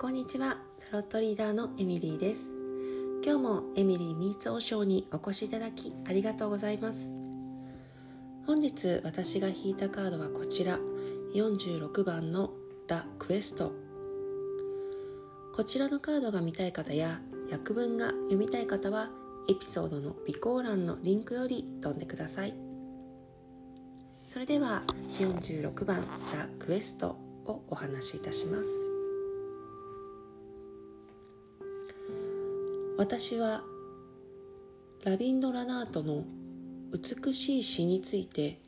こんにちは。タロットリーダーのエミリーです。今日もエミリーミーツオショーにお越しいただきありがとうございます。本日私が引いたカードはこちら。46番の The Quest こちらのカードが見たい方や訳文が読みたい方はエピソードの備考欄のリンクより飛んでください。それでは46番 The Quest をお話しいたします。私はラビンド・ラナートの美しい詩について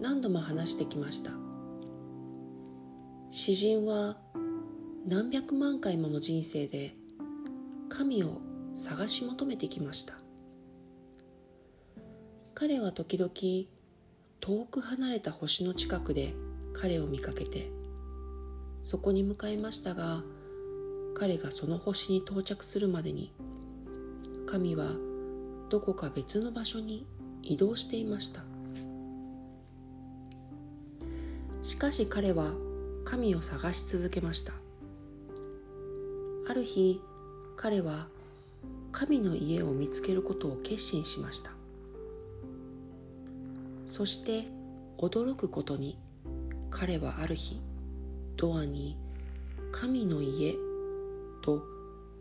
何度も話してきました。詩人は何百万回もの人生で神を探し求めてきました。彼は時々遠く離れた星の近くで彼を見かけてそこに向かいましたが彼がその星に到着するまでに神はどこか別の場所に移動していました。しかし彼は神を探し続けました。ある日彼は神の家を見つけることを決心しました。そして驚くことに彼はある日ドアに「神の家」と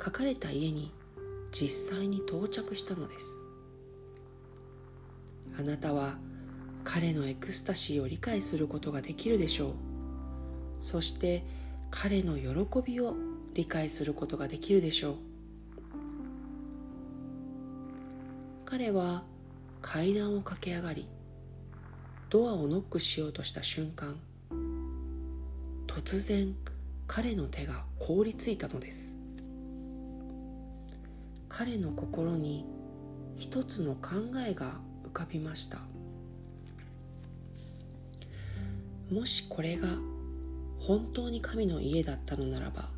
書かれた家に実際に到着したのです。あなたは彼のエクスタシーを理解することができるでしょう。そして彼の喜びを理解することができるでしょう。彼は階段を駆け上がりドアをノックしようとした瞬間突然彼の手が凍りついたのです。彼の心に一つの考えが浮かびました。もしこれが本当に神の家だったのならば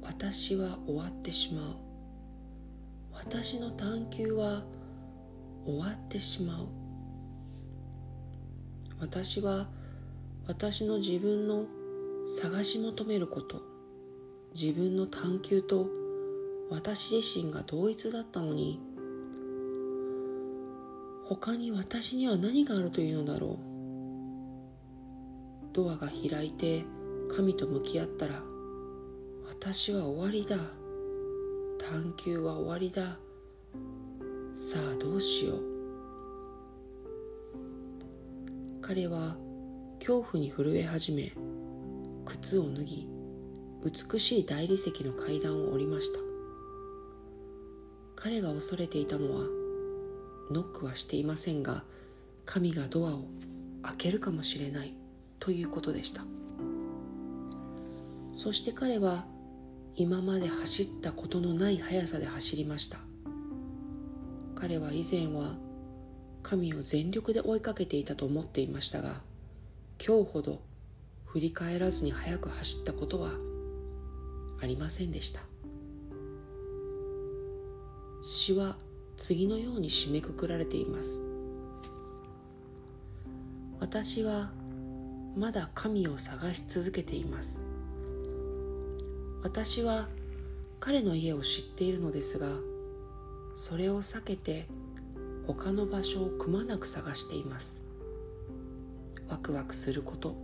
私は終わってしまう。私の探求は終わってしまう。私は私の自分の探し求めること自分の探求と私自身が同一だったのに他に私には何があるというのだろう。ドアが開いて神と向き合ったら私は終わりだ。探求は終わりだ。さあどうしよう。彼は恐怖に震え始め靴を脱ぎ美しい大理石の階段を降りました。彼が恐れていたのはノックはしていませんが神がドアを開けるかもしれないということでした。そして彼は今まで走ったことのない速さで走りました。彼は以前は神を全力で追いかけていたと思っていましたが今日ほど振り返らずに速く走ったことはありませんでした。詩は次のように締めくくられています。私はまだ神を探し続けています。私は彼の家を知っているのですがそれを避けて他の場所をくまなく探しています。ワクワクすること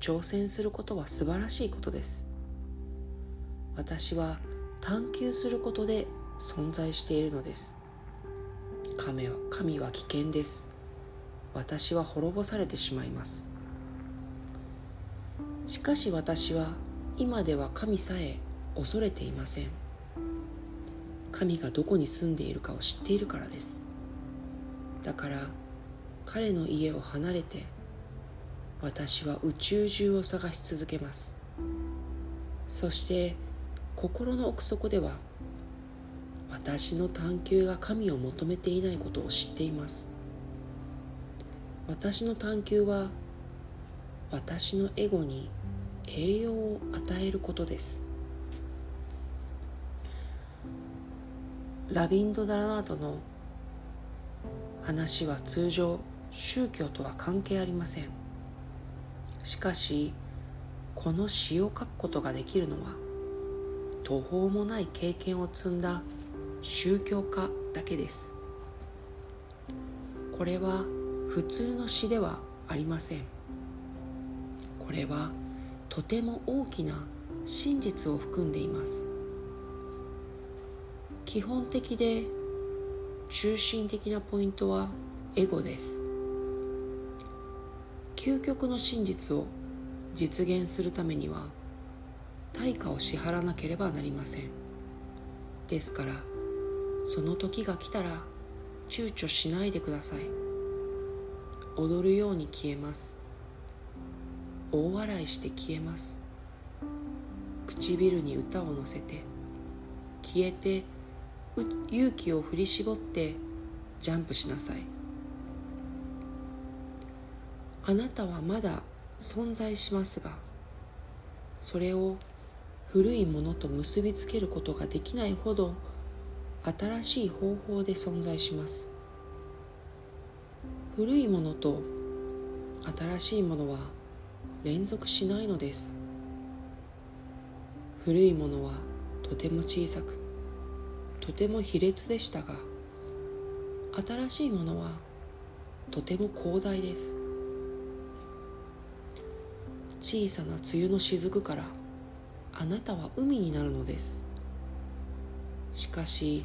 挑戦することは素晴らしいことです。私は探求することで存在しているのです。神は神は危険です。私は滅ぼされてしまいます。しかし私は今では神さえ恐れていません。神がどこに住んでいるかを知っているからです。だから彼の家を離れて私は宇宙中を探し続けます。そして心の奥底では私の探求が神を求めていないことを知っています。私の探求は私のエゴに栄養を与えることです。ラビンド・ダラナートの話は通常宗教とは関係ありません。しかしこの詩を書くことができるのは途方もない経験を積んだ宗教家だけです。これは普通の詩ではありません。これはとても大きな真実を含んでいます。基本的で中心的なポイントはエゴです。究極の真実を実現するためには対価を支払わなければなりません。ですからその時が来たら躊躇しないでください。踊るように消えます。大笑いして消えます。唇に歌を乗せて消えて勇気を振り絞ってジャンプしなさい。あなたはまだ存在しますがそれを古いものと結びつけることができないほど新しい方法で存在します。古いものと新しいものは連続しないのです。古いものはとても小さくとても卑劣でしたが新しいものはとても広大です。小さな梅雨の雫からあなたは海になるのです。しかし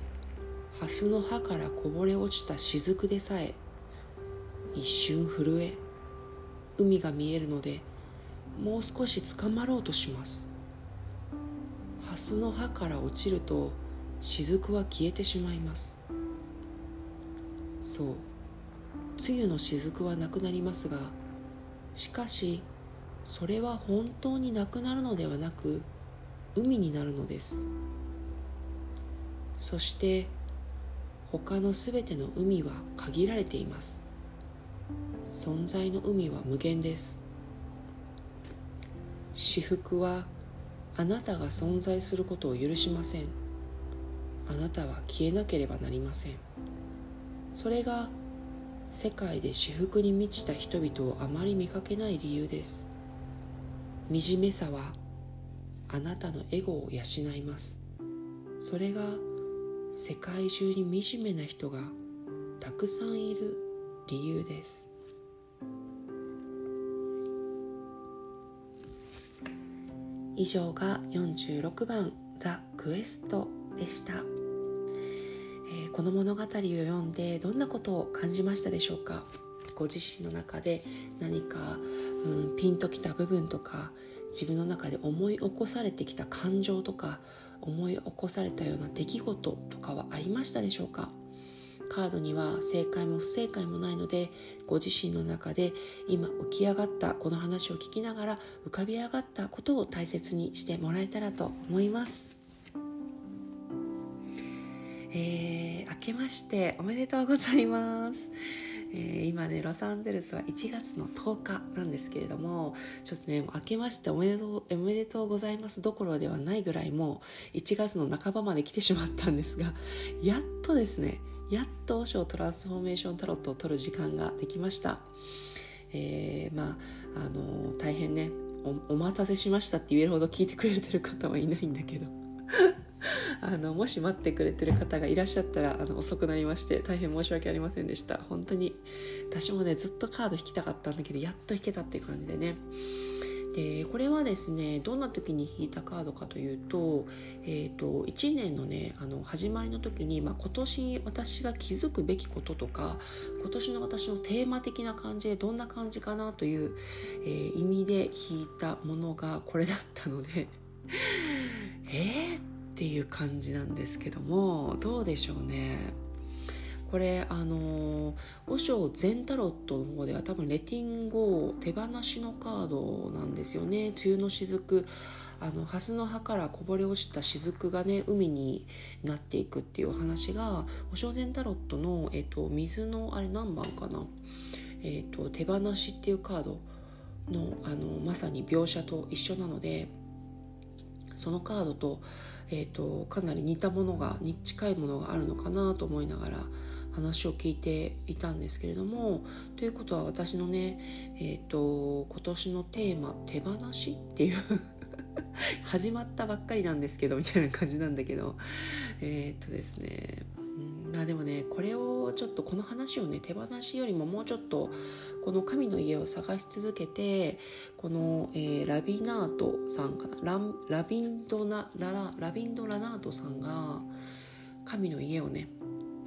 蓮の葉からこぼれ落ちた雫でさえ一瞬震え海が見えるのでもう少し捕まろうとします。蓮の葉から落ちると雫は消えてしまいます。そう。梅雨の雫はなくなりますがしかしそれは本当になくなるのではなく海になるのです。そして他のすべての海は限られています。存在の海は無限です。私服はあなたが存在することを許しません。あなたは消えなければなりません。それが世界で私服に満ちた人々をあまり見かけない理由です。惨めさはあなたのエゴを養います。それが世界中に惨めな人がたくさんいる理由です。以上が46番「ザ・クエスト」でした、えー、この物語を読んでどんなことを感じましたでしょうか？ご自身の中で何か、うん、ピンときた部分とか自分の中で思い起こされてきた感情とか思い起こされたような出来事とかはありましたでしょうか？カードには正解も不正解もないのでご自身の中で今浮き上がったこの話を聞きながら浮かび上がったことを大切にしてもらえたらと思います。えー、明けましておめでとうございます。え、今ねロサンゼルスは1月の10日なんですけれどもちょっとね明けましておめでとうおめでとうございますどころではないぐらいもう1月の半ばまで来てしまったんですがやっとですねやっと和尚トランスフォーメーションタロットを取る時間ができました。えー、まあ、あの大変ね、お待たせしましたって言えるほど聞いてくれてる方はいないんだけど。あのもし待ってくれてる方がいらっしゃったらあの遅くなりまして大変申し訳ありませんでした。本当に私もねずっとカード引きたかったんだけどやっと引けたっていう感じでね。でこれはですねどんな時に引いたカードかというと,、えーと、1年のねあの始まりの時に、まあ、今年私が気づくべきこととか今年の私のテーマ的な感じでどんな感じかなという、えー、意味で引いたものがこれだったので えーっていう感じなんですけどもどうでしょうね。これあの和尚全タロットの方では多分レティンゴ手放しのカードなんですよね梅雨の雫あの蓮の葉からこぼれ落ちた雫がね海になっていくっていうお話が和尚全タロットの、えっと、水のあれ何番かな、えっと、手放しっていうカードのあのまさに描写と一緒なのでそのカードと,、えーとかなり似たものがに近いものがあるのかなと思いながら話を聞いていたんですけれどもということは私のねえっ、ー、と今年のテーマ「手放し」っていう 始まったばっかりなんですけどみたいな感じなんだけどえー、っとですねあでもねこれをちょっとこの話をね手放しよりももうちょっとこの神の家を探し続けてこの、えー、ラビナートさんかな。ララビンドナラララビンドラナートさんが神の家をね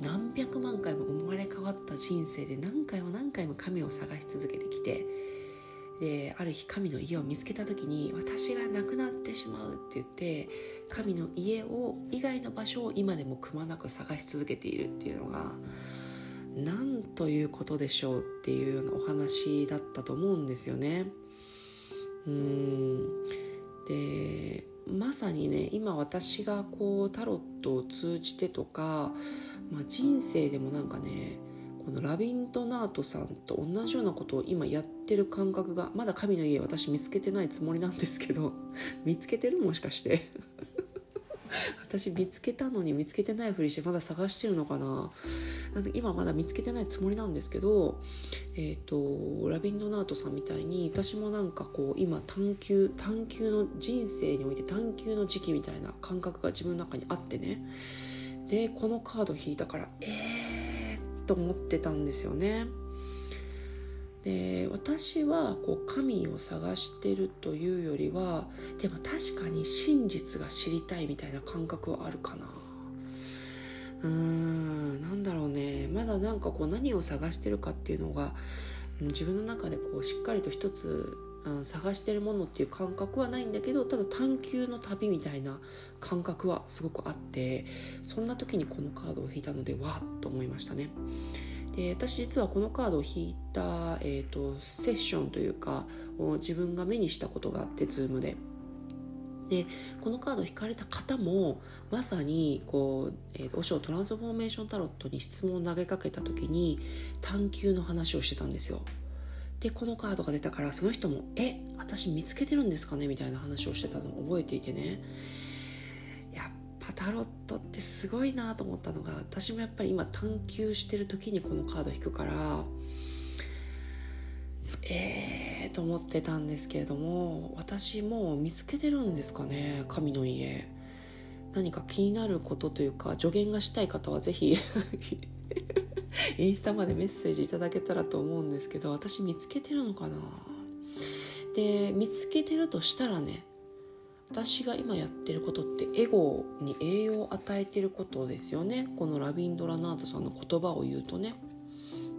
何百万回も生まれ変わった人生で何回も何回も神を探し続けてきてである日神の家を見つけた時に私が亡くなってしまうって言って神の家を以外の場所を今でもくまなく探し続けているっていうのが何ということでしょうっていうようなお話だったと思うんですよね。うんでまさにね今私がこうタロットを通じてとか、まあ、人生でもなんかねこのラビントナートさんと同じようなことを今やってる感覚がまだ神の家私見つけてないつもりなんですけど見つけてるもしかして 私見つけたのに見つけてないふりしてまだ探してるのかななんで今まだ見つけてないつもりなんですけどえっ、ー、とラビンドナートさんみたいに私もなんかこう今探求探求の人生において探求の時期みたいな感覚が自分の中にあってねでこのカード引いたからえーと思ってたんですよね。で私はこう神を探してるというよりはでも確かに真実が知りたいみたいな感覚はあるかな。うーんなんだろうねまだなんかこう何を探してるかっていうのが自分の中でこうしっかりと一つ、うん、探してるものっていう感覚はないんだけどただ探求の旅みたいな感覚はすごくあってそんな時にこのカードを引いたのでわっと思いましたね。で私実はこのカードを引いた、えーと、セッションというか自分が目にしたことがあってズームで。でこのカードを引かれた方もまさにこう、えーと、和尚トランスフォーメーションタロットに質問を投げかけた時に探求の話をしてたんですよ。でこのカードが出たからその人も「え私見つけてるんですかね?」みたいな話をしてたのを覚えていてねタロットってすごいなと思ったのが私もやっぱり今探求してる時にこのカード引くからええー、と思ってたんですけれども私も見つけてるんですかね神の家。何か気になることというか助言がしたい方は是非インスタまでメッセージいただけたらと思うんですけど私見つけてるのかなで見つけてるとしたらね私が今やってることってエゴに栄養を与えてることですよねこのラビンドラナートさんの言葉を言うとね。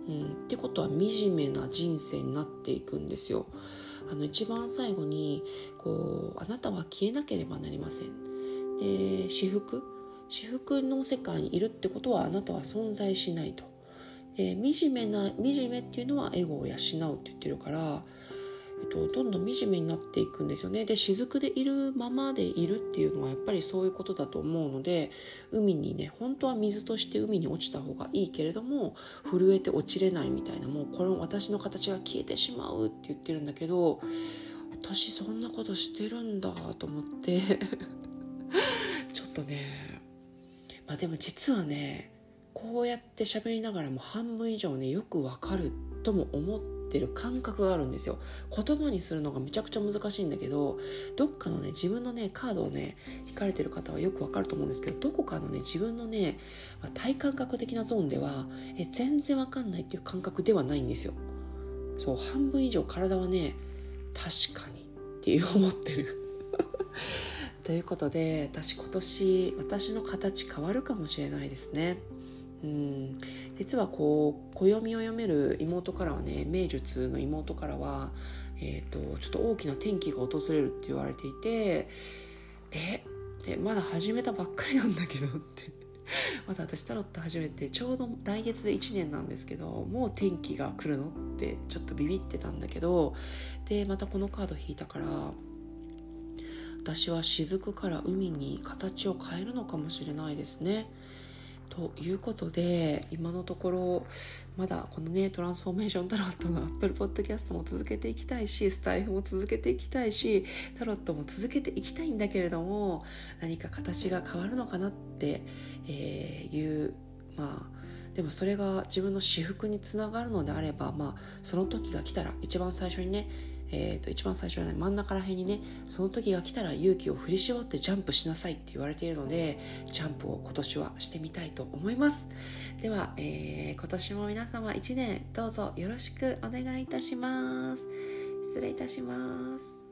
うん、ってことは惨めな人生になっていくんですよ。あの一番最後にこうあなたは消えなければなりません。で私服私服の世界にいるってことはあなたは存在しないと。で惨めな惨めっていうのはエゴを養うって言ってるから、えっと、どんどん惨めになっていくんですよね。で雫でいるままでいるっていうのはやっぱりそういうことだと思うので海にね本当は水として海に落ちた方がいいけれども震えて落ちれないみたいなもうこの私の形が消えてしまうって言ってるんだけど私そんなことしてるんだと思って ちょっとねまあでも実はねこうやって喋りながらも半分以上ねよくわかるとも思っててる感覚があるんですよ。言葉にするのがめちゃくちゃ難しいんだけどどっかのね自分のねカードをね引かれてる方はよくわかると思うんですけどどこかのね自分のね体感覚的なゾーンではえ全然わかんないっていう感覚ではないんですよ。そう半分以上体はね確かにっていう思ってる。ということで私今年私の形変わるかもしれないですね。うん。実はこう暦を読める妹からはね名術の妹からは、えーと、ちょっと大きな転機が訪れるって言われていてえでまだ始めたばっかりなんだけどって まだ私タロット始めてちょうど来月で1年なんですけどもう転機が来るのってちょっとビビってたんだけどでまたこのカード引いたから私は雫から海に形を変えるのかもしれないですね。ということで今のところまだこのねトランスフォーメーションタロットのアップルポッドキャストも続けていきたいしスタイフも続けていきたいしタロットも続けていきたいんだけれども何か形が変わるのかなって、えー、いうまあでもそれが自分の私服につながるのであればまあその時が来たら一番最初にねえー、と一番最初はね真ん中ら辺にねその時が来たら勇気を振り絞ってジャンプしなさいって言われているのでジャンプを今年はしてみたいと思います。では、えー、今年も皆様1年どうぞよろしくお願いいたします。失礼いたします。